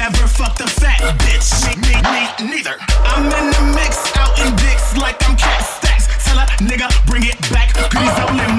never fucked a fat bitch. Me, me, neither. I'm in the mix, out in dicks like I'm cat stacks. Tell a nigga, bring it back, please don't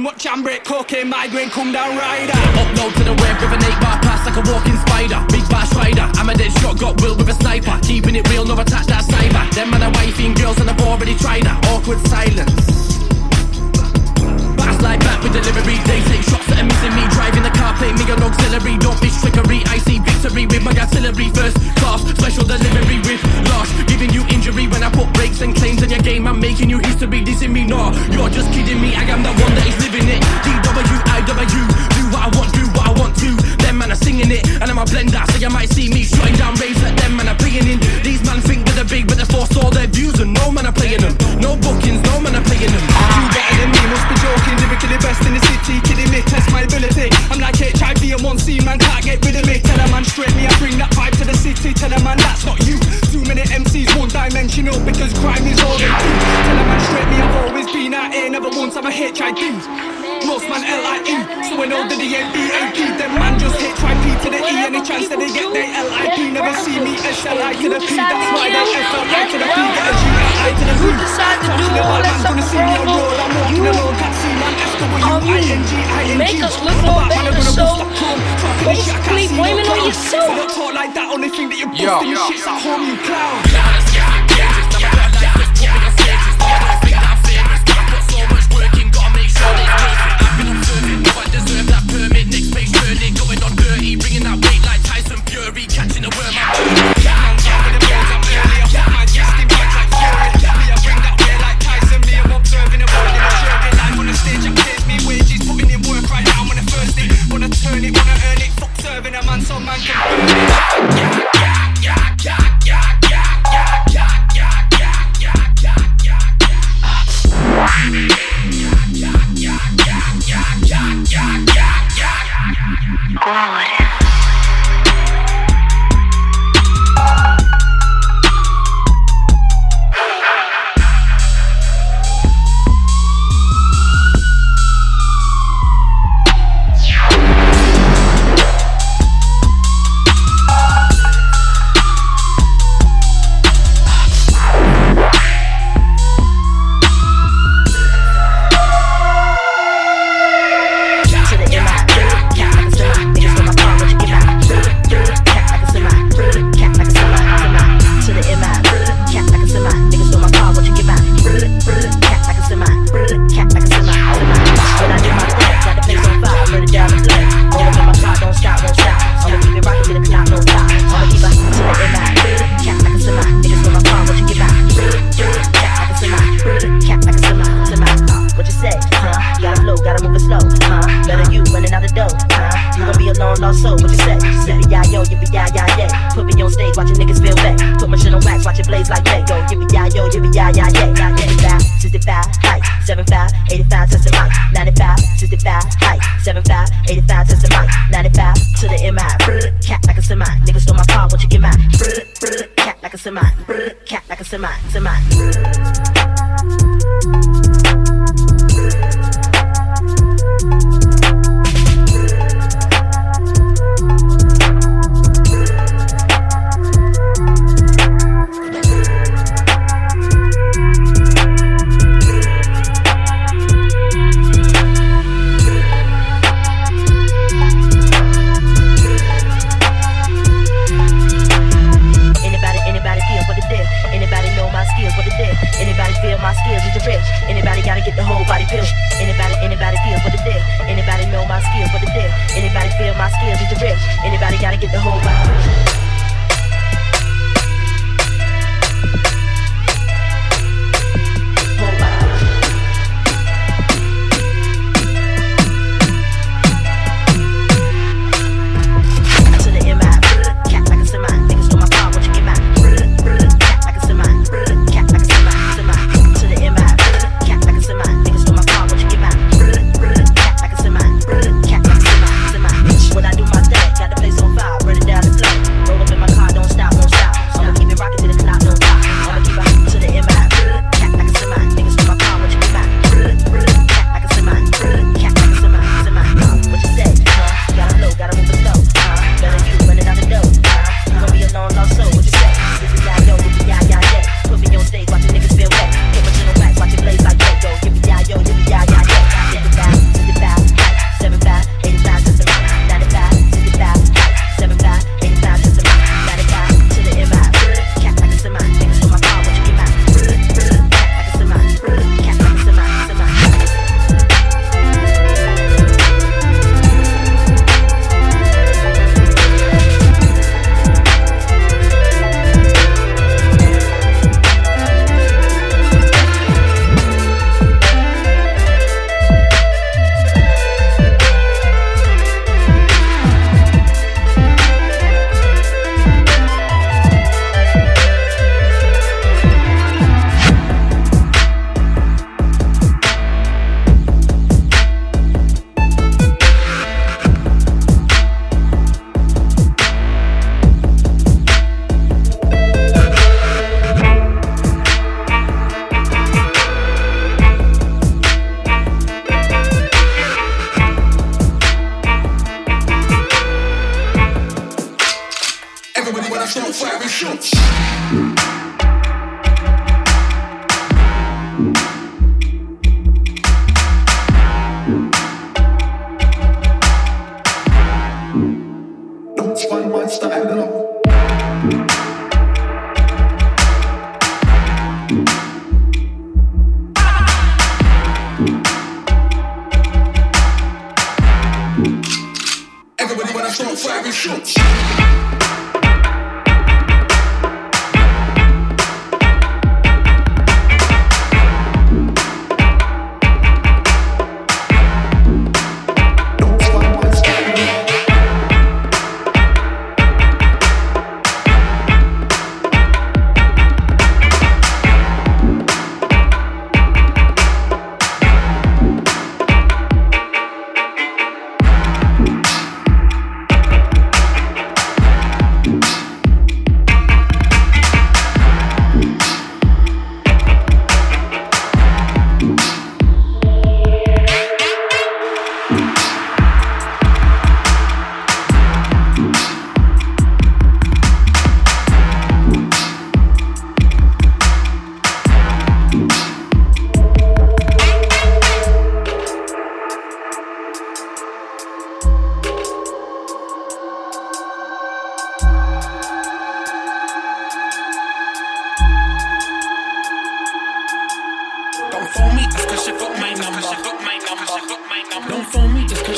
too much handbrake, cocaine, migraine, come down rider. Upload to the web with an 8 bar pass like a walking spider. Big bar strider, I'm a dead shot, got will with a sniper. Keeping it real, no attach that cyber. Them and man are and girls and I've already tried that. Awkward silence. Like back with delivery. They take shots that missing me. Driving the car, play me an auxiliary. Don't be trickery. I see victory with my artillery. First class, special delivery with loss. Giving you injury when I put breaks and claims in your game. I'm making you history. Dissing me, no. You're just kidding me. I am the one that is living it. DWIW. Do what I want, do what I want to. Them man are singing it, and I'm a blender. So you might see me shutting down raves like them man are playing in. These man think that they're big, but they force all their views, and no man are playing them. No bookings, no man are playing them. Must be joking. Lyrically best in the city, kidding me, test my ability. I'm like HIV and one scene, man, can't get rid of me. Tell a man straight me, I bring that vibe to the city. Tell a man that's not you. Too many MCs, one dimensional, because crime is all they do. Tell a man straight me, I've always been out here, never once I'm a HIV. Most man L-I-E, so I know that the N-B-A-P. Them man just hit try P to the E, any chance that they get they L-I-P. Never see me S-L-I to the P, that's why they F-L-I to the P. Get a G-L-I to the P. You decide to do Talking all about that man, stuff gonna see me on road, I'm walking you alone, can't see man, S-W-I-N-G-I-N-G. make us look no better, so basically blame it on yourself. So don't talk like that, only thing that you're Yo, busting yo. your shit's at home, you clown. Catching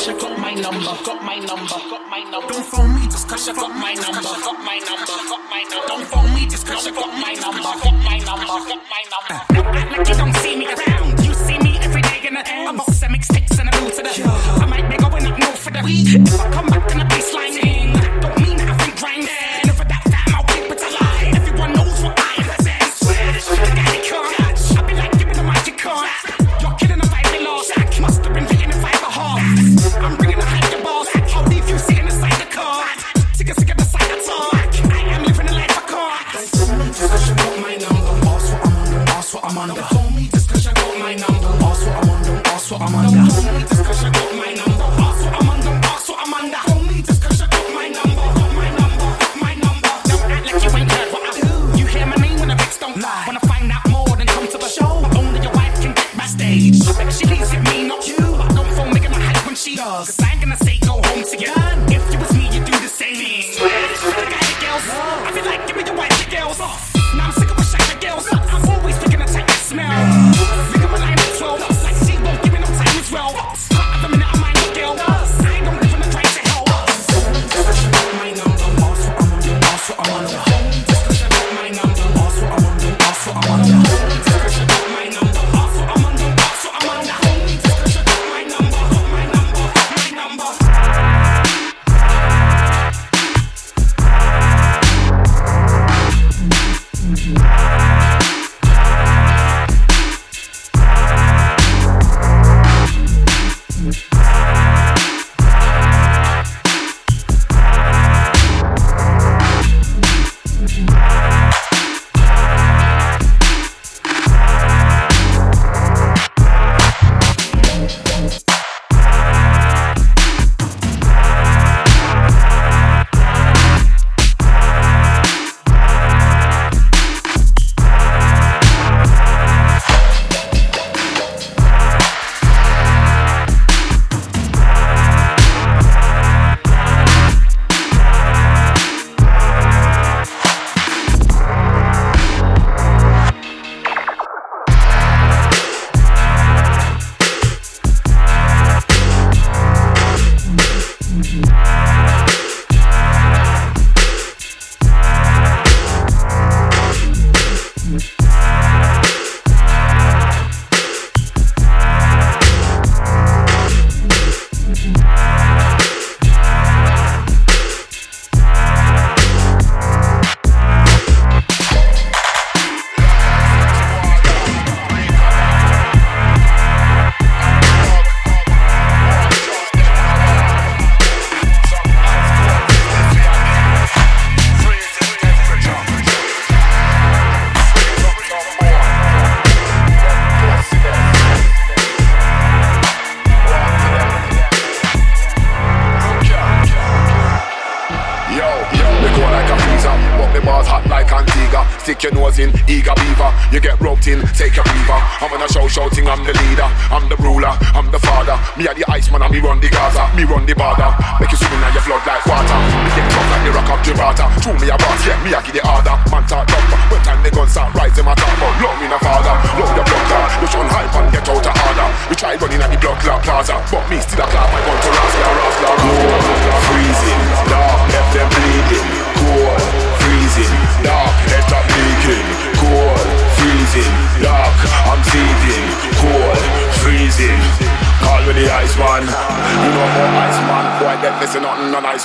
cash, I got my number, got my number, got my number. Don't phone me, just cash, I got my number, got my number, got my number. Don't phone me, just cash, I got my number, got my number, got my number. Act like you don't see me around. You see me every day in the end. I'm off sticks and a blue to the. I might be going up north for the week. If I come back, in the baseline.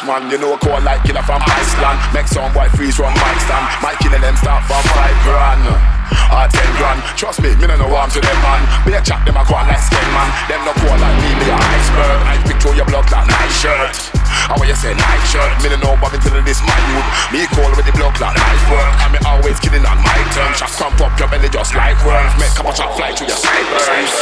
On Iceman. You know a cold like killer from Iceland. Make some boy freeze from my stand. My killing them start from five grand. Or ten grand. Trust me, me no know arm to them man. Be a chat them a on like skin man. Them no cold like me, me a iceberg. I picture your blood like night shirt. How you say night shirt? Me no know but me telling this my youth. Me cold with the blood like night work. And me always killing on my turn. Shots come up your belly just like worms. Make couple shot fly to your sideburns.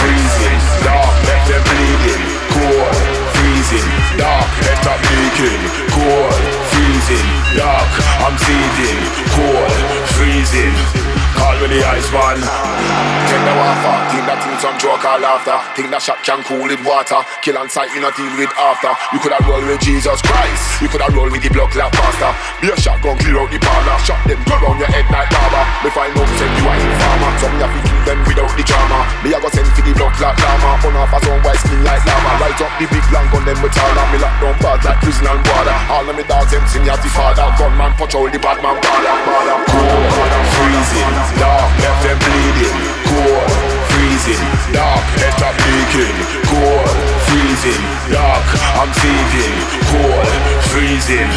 Freezing. Dark, left them bleeding. Cold, freezing. Dark, left up leaking. Cold, freezing. Dark, I'm seething. Cold, freezing. Call me the Iceman. Take the water. Think that thing some joke or laughter. Think that shot can cool with water. Kill on sight, you not deal with after. You coulda roll with Jesus Christ. You coulda roll with the blood clot faster. Be a shotgun clear out the parlor. Shot them go round your head like barber. Me find out say you are informer. So me have to kill them without the drama. Me a go send for the blood clot llama. Burn off a some white skin like lava. Light up the big long gun them with taller. Me lock down bad like prison and border. All of me dogs them sing as the father. Gunman patrol the bad man border. border. Cold, freezing, dark, left them bleeding. Cold, freezing, dark, left up leaking. Cold, freezing, dark, I'm seething. Cold, freezing.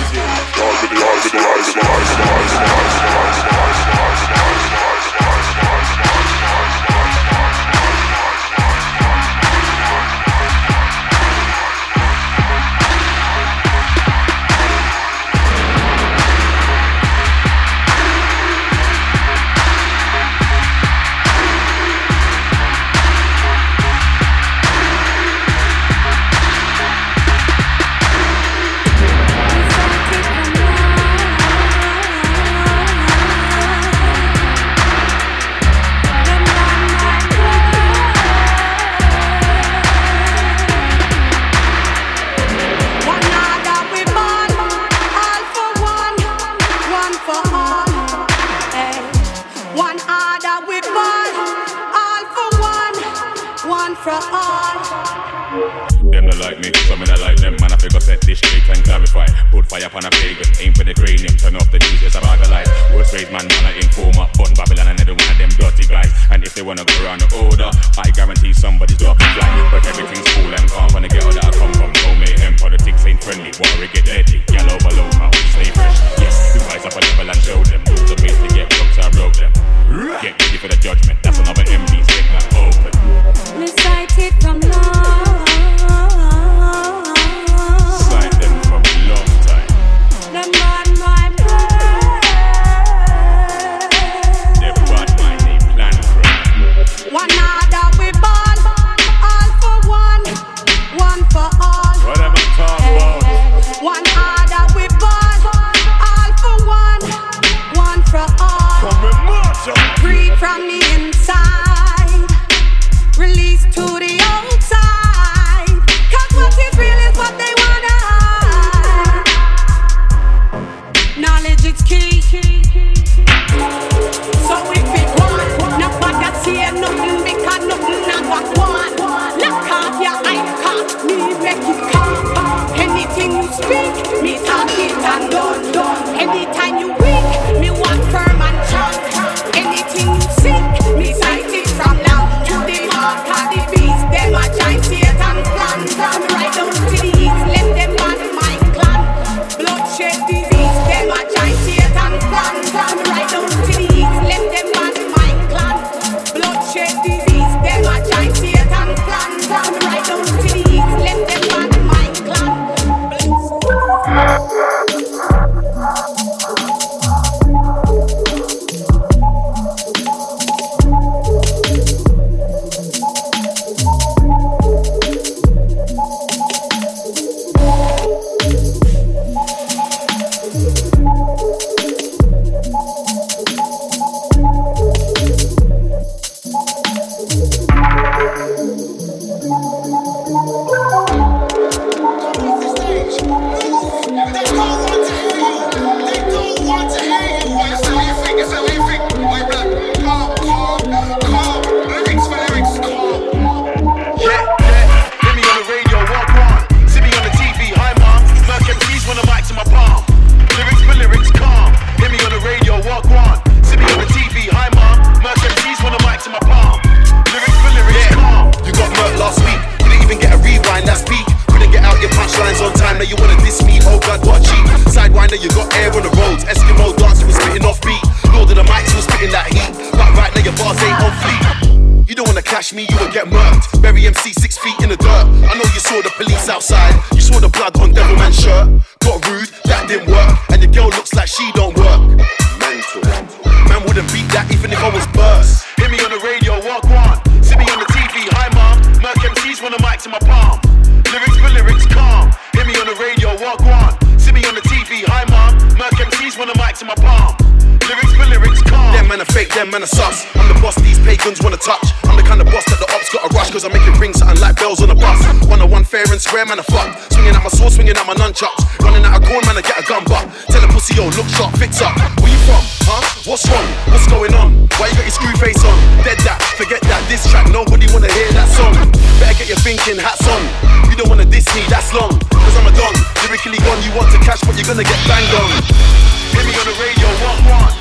back my palm. Lyrics for lyrics, calm. Them man are fake, them man are sus. I'm the boss these pagans wanna touch. I'm the kind of boss that the ops gotta rush, cause I'm making rings something like bells on a bus. One on one, fair and square, man, I fuck. Swinging at my sword, swinging at my nunchucks. Running out of corn, man, I get a gun butt. Tell a pussy, yo, look sharp, fix up. Where you from? Huh? What's wrong? What's going on? Why you got your screw face on? Dead that, forget that. This track, nobody wanna hear that song. Better get your thinking hats on. You don't wanna diss me, that's long lyrically gone, you want to cash, but you're gonna get banged on. Hear me on the radio, what, what?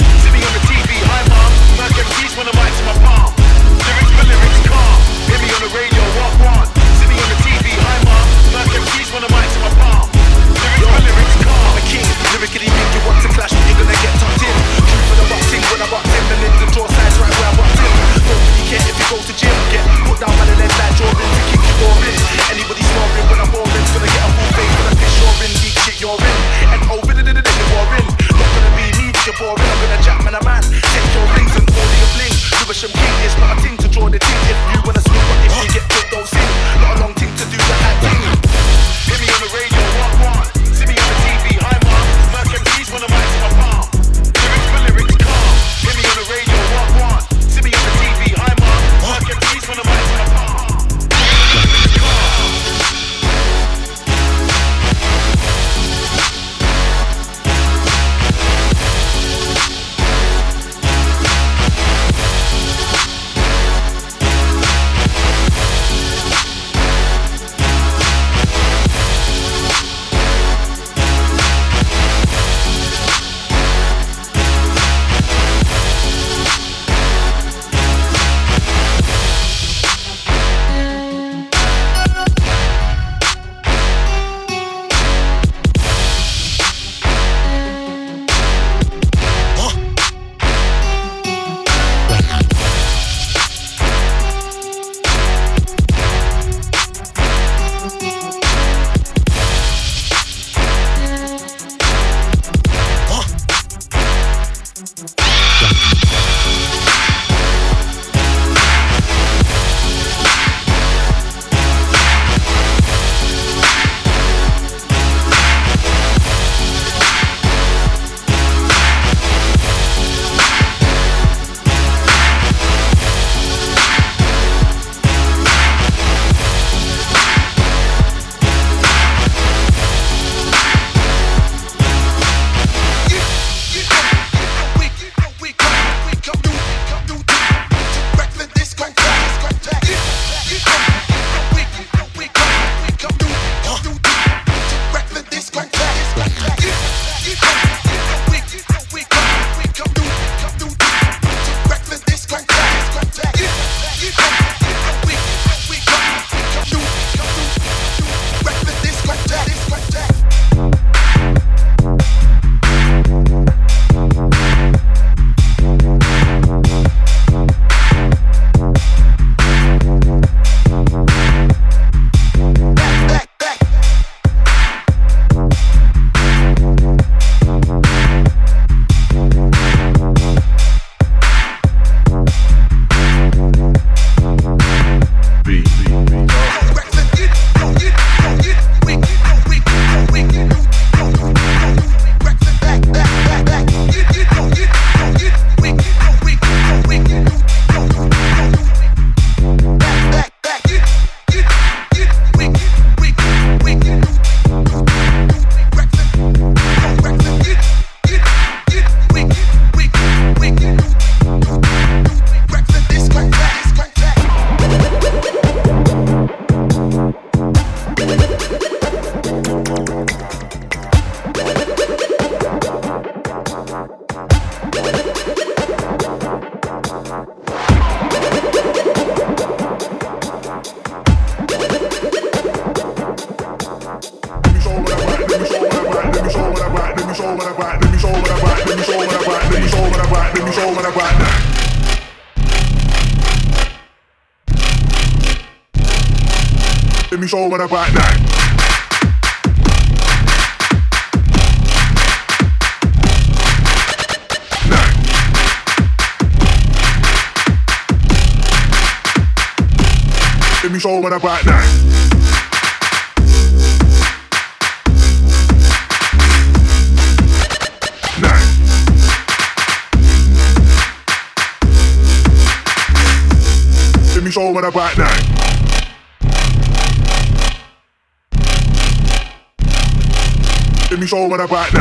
Show what about now.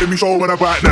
Let me show what about now.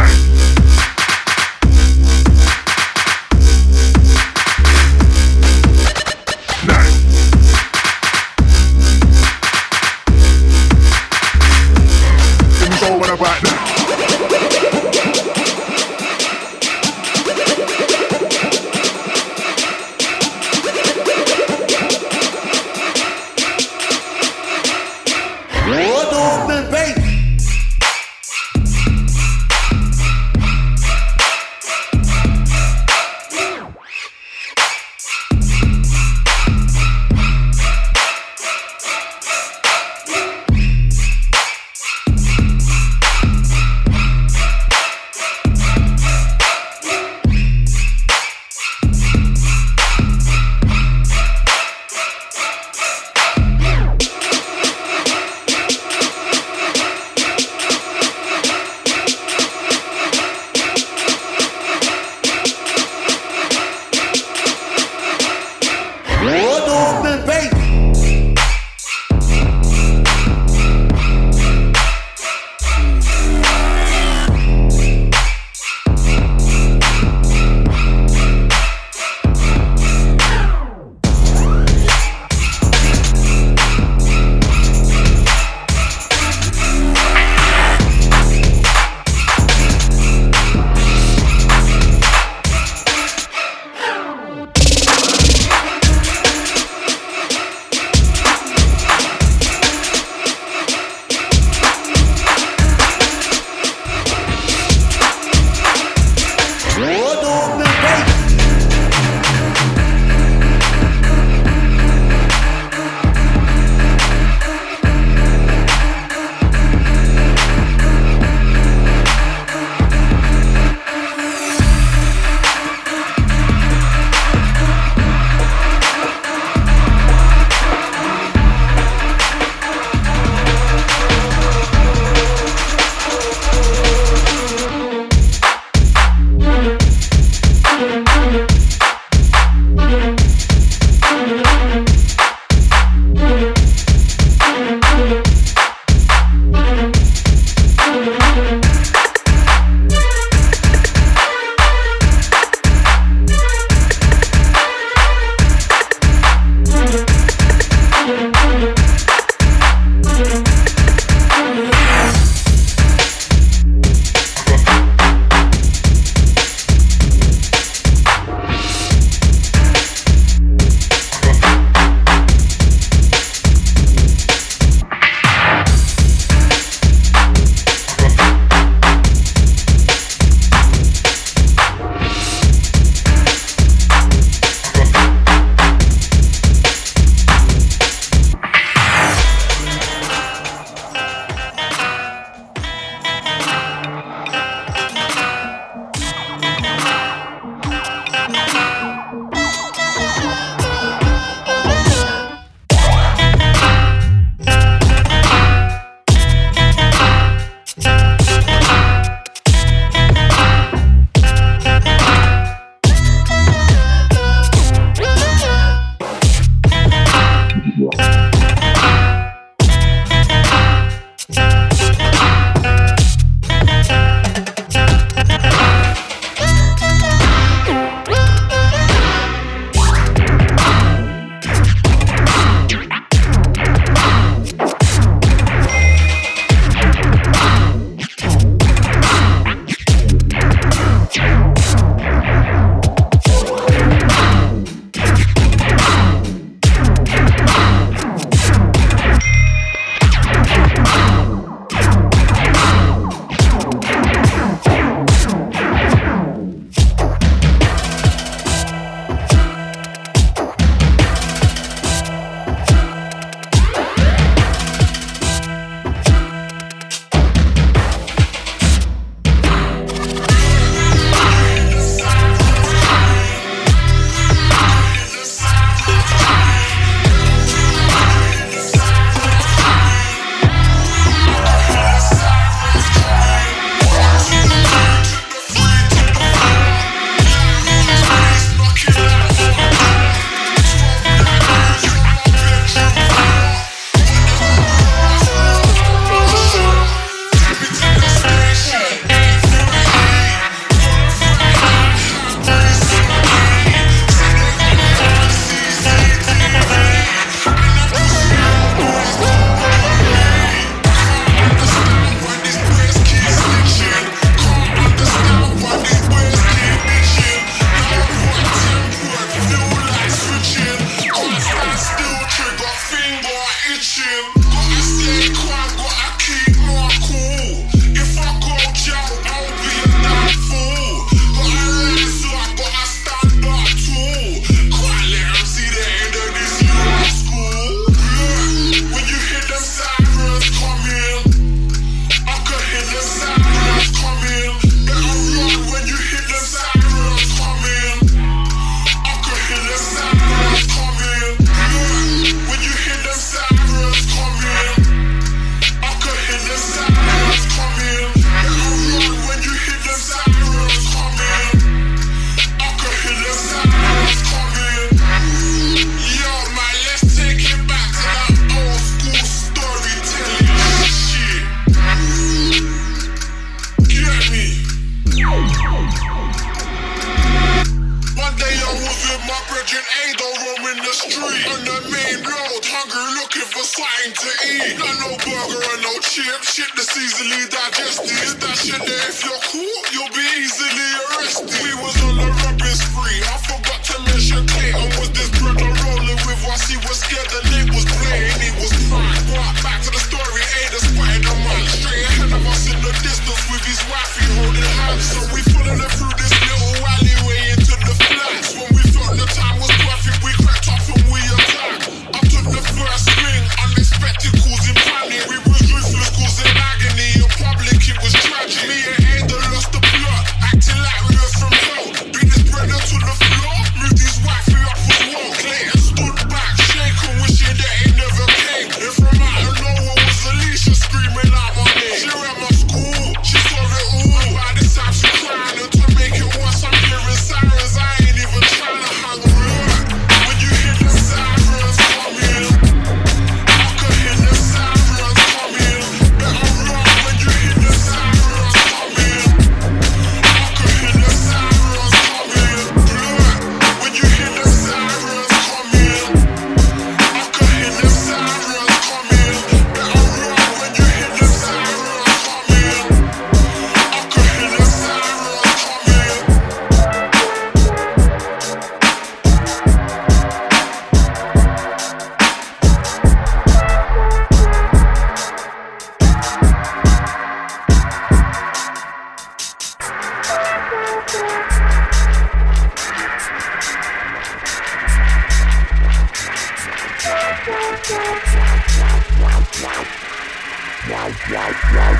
Listen,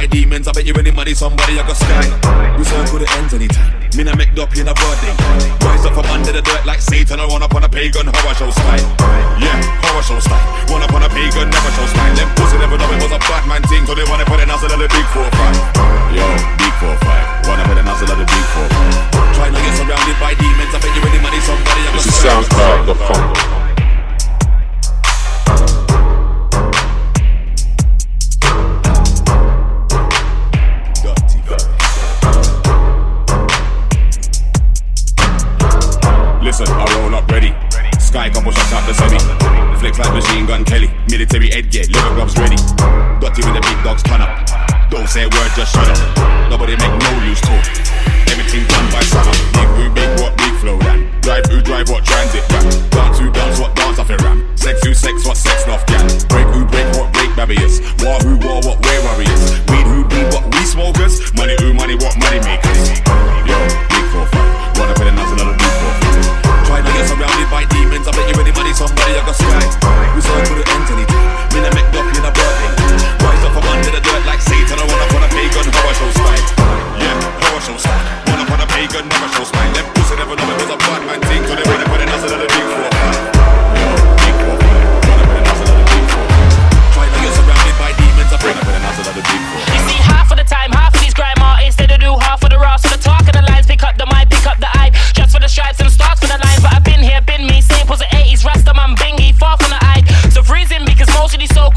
by demons. I bet you any money somebody I got sky. We circle the ends anytime. Me no make up in a broad day. Rise up from under the dirt like Satan. I run up on a pagan horror show style. Yeah, horror show style. Run up on a pagan, never show smile. Them pussy never know it was a bad man thing. So they wanna put a nozzle of the big four five. Yo, big four five. Run up with a nozzle of the big four five. Try not get surrounded by demons. I bet you any money somebody I got This is sky. SoundCloud.com. ready. Sky couple shots out the semi. Flex like machine gun Kelly. Military headgear, leather gloves ready. Dotty with the big dogs turn up. Don't say a word, just shut up. Nobody make no loose talk. Everything done by up. Big who, big what, big Flowdan. Drive who, drive what, transit ram. Dance who, dance what, dance off a ram. Sex who, sex what, sex off gal. Break who, break what, break barriers. War who, war what, we're warriors. Weed who, weed what, we smokers. Money who, money what, money makers. Yo, big four five. Wanna put a nozzle on a big four five pride When you're surrounded by demons. I bet you any money somebody I got swag. Reserved for the ends anything Me and McDuffie in a birthday Rise up from under the dirt like Satan. I wanna put a pagan horror show spike Yeah, horror show spike Wanna put a pagan horror show spike Them pussy never know it was a bad man. Thing So they run up on the nuts of Most of so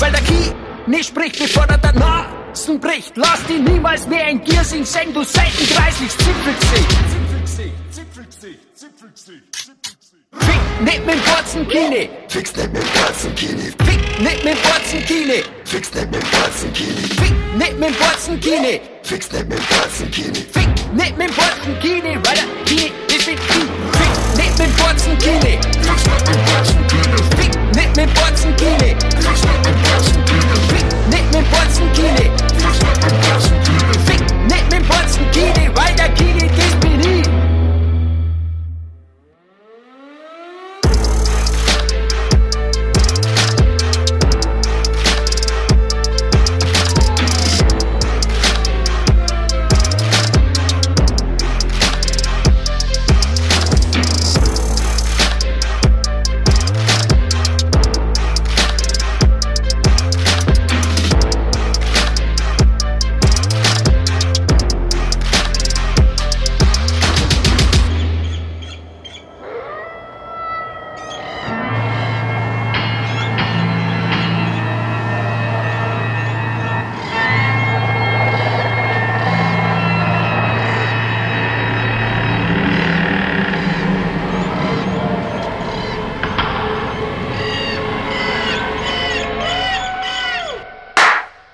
Weil der Kieh nicht spricht, bevor der der Nasen bricht. Lass dich niemals mehr in Giersing sehen, du selten kreislich Zipfelgesicht. Fick nicht mit Botzenkine. Fix nicht mit Botzenkine. Fick nicht mit Botzenkine. Fix nicht mit Botzenkine. Fick nicht mit Botzenkine. Fix nicht mit Botzenkine. Fick nicht mit Botzenkine, weil der Kine ist mit Kine. Nicht mit Botzenkine. Fick nicht mit Botzenkine. Fick nicht mit Botzenkine. Fick nicht mit Botzenkine, weil der Kine,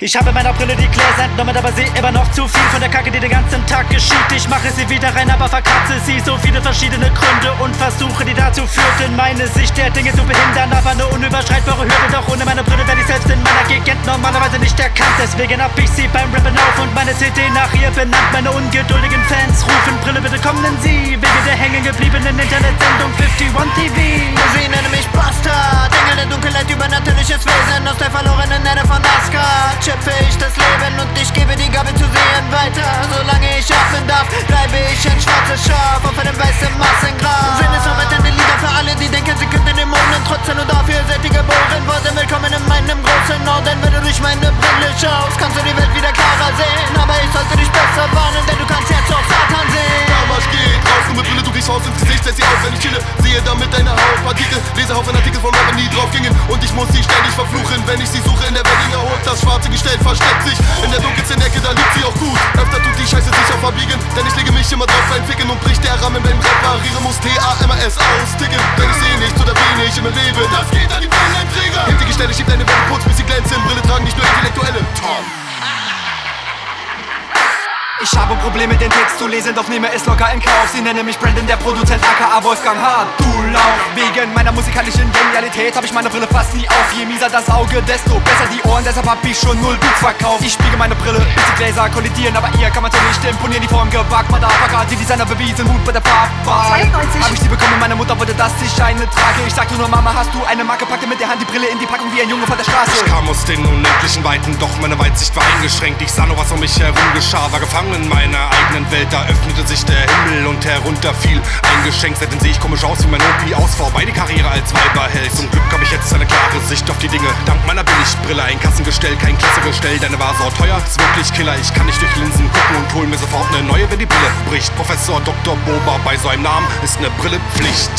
Ich habe in meiner Brille die Gläser entnommen, aber seh immer noch zu viel von der Kacke, die den ganzen Tag geschieht. Ich mache sie wieder rein, aber verkratze sie so viele verschiedene Gründe und versuche die dazu führten, meine Sicht der Dinge zu behindern. Aber eine unüberschreitbare Hürde, doch ohne meine Brille werde ich selbst in meiner Gegend normalerweise nicht erkannt. Deswegen hab ich sie beim Rappen auf und meine CD nach ihr benannt. Meine ungeduldigen Fans rufen Brille, bitte kommen Sie, wegen der hängen gebliebenen Internetsendung 51 TV. Sie nennen mich Bastard, Engel der Dunkelheit, übernatürliches Wesen aus der verlorenen Erde von Asgard. Schöpfe ich das Leben und ich gebe die Gabe zu sehen weiter. Solange ich atmen darf, bleibe ich ein schwarzes Schaf auf einem weißen Massengrab. Sinnesverwaltende Lieder für alle, die denken, sie könnten den Mond trotzen und dafür seid ihr geboren worden. Willkommen in meinem großen Norden, wenn du durch meine Brille schaust, kannst du die Welt wieder klarer sehen. Aber ich sollte dich besser warnen, denn du kannst jetzt auch Satan sehen. Damals geht draußen mit Brille, du kriegst ich Faust ins Gesicht, setz sie auf, wenn ich chille. Sehe damit deine Hautpartikel, lese Haufen Artikel von Rapper, nie drauf gingen. Und ich muss sie ständig verfluchen, wenn ich sie suche in der Weddinger Holt. Das schwarze Gestell versteckt sich in der dunkelsten Ecke, da liegt sie auch gut. Öfter tut die Scheiße sich auch verbiegen, denn ich lege mich immer drauf reinficken und bricht der Rahmen, wenn repariere muss T-A-M-A-S austicken. Denn ich sehe nichts oder wenig im Leben, das geht an die Brillenträger. Hinter die Gestelle schiebt eine Welle Putz, bis sie glänzen. Brille tragen nicht nur Intellektuelle. Tom. Ich habe Probleme, den Text zu lesen, doch nehme es locker in Kauf. Sie nennen mich Brandon, der Produzent aka Wolfgang Hart. Du lauf, wegen meiner musikalischen Genialität habe ich meine Brille fast nie auf. Je mieser das Auge, desto besser die Ohren, deshalb hab ich schon null Beats verkauft. Ich spiegel meine Brille, bis die Gläser kollidieren, aber ihr kann man so nicht imponieren. Die Form gewagt, Motherfucker, die Designer bewiesen, Hut bei der Farbe. 92. Hab ich sie bekommen, meine Mutter wollte, dass ich eine trage. Ich sagte nur, Mama, hast du eine Marke, packte mit der Hand die Brille in die Packung wie ein Junge von der Straße. Ich kam aus den unendlichen Weiten, doch meine Weitsicht war eingeschränkt. Ich sah nur, was um mich herum geschah, war gefangen in meiner eigenen Welt. Da öffnete sich der Himmel und herunter fiel ein Geschenk. Seitdem sehe ich komisch aus wie mein Opi aus vorbei die Karriere als Weiberheld. Zum Glück habe ich jetzt eine klare Sicht auf die Dinge. Dank meiner Billigbrille ein Kassengestell, kein Klassegestell. Deine war so teuer, ist wirklich Killer. Ich kann nicht durch Linsen gucken und hol mir sofort eine neue, wenn die Brille bricht. Professor Dr. Boba bei so einem Namen ist eine Brille Pflicht.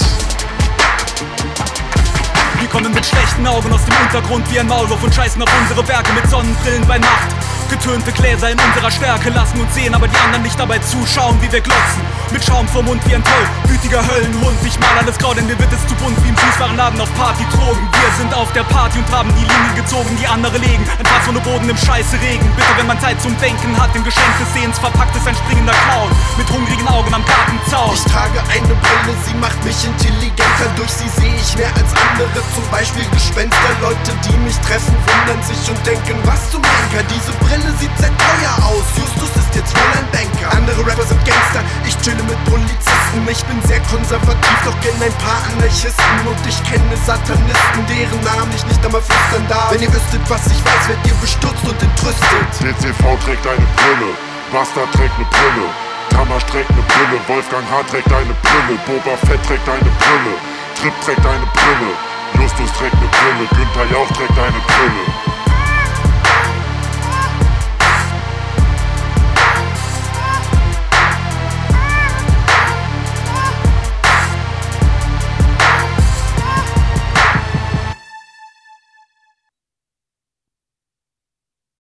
Wir kommen mit schlechten Augen aus dem Untergrund wie ein Maulwurf und scheißen auf unsere Werke mit Sonnenbrillen bei Nacht. Getönte Gläser in unserer Stärke lassen uns sehen, aber die anderen nicht dabei zuschauen, wie wir glotzen. Mit Schaum vom Mund wie ein toll, wütiger Höllenhund. Ich mal alles grau, denn mir wird es zu bunt wie im Süßwarenladen auf Party-Drogen. Wir sind auf der Party und haben die Linie gezogen, die andere legen. Ein Fass ohne Boden im scheiße Regen. Bitter, wenn man Zeit zum Denken hat, im Geschenk des Sehens verpackt ist ein springender Clown. Mit hungrigen Augen am Gartenzaun. Ich trage eine Brille, sie macht mich intelligenter. Durch sie sehe ich mehr als andere. Zum Beispiel Gespenster. Leute, die mich treffen, wundern sich und denken, was zum Denker. Diese Brille sieht sehr teuer aus. Justus ist jetzt wohl ein Banker. Andere Rapper sind Gangster. Ich chille mit Polizisten. Ich bin sehr konservativ, doch kenn ein paar Anarchisten. Und ich kenne Satanisten, deren Namen ich nicht einmal flüstern darf. Wenn ihr wüsstet, was ich weiß, werdet ihr bestürzt und entrüstet. DCV trägt eine Brille, Bastard trägt eine Brille, Tamasch trägt eine Brille, Wolfgang H. trägt eine Brille, Boba Fett trägt eine Brille, Trip trägt eine Brille, Justus trägt eine Brille, Günther Jauch trägt eine Brille.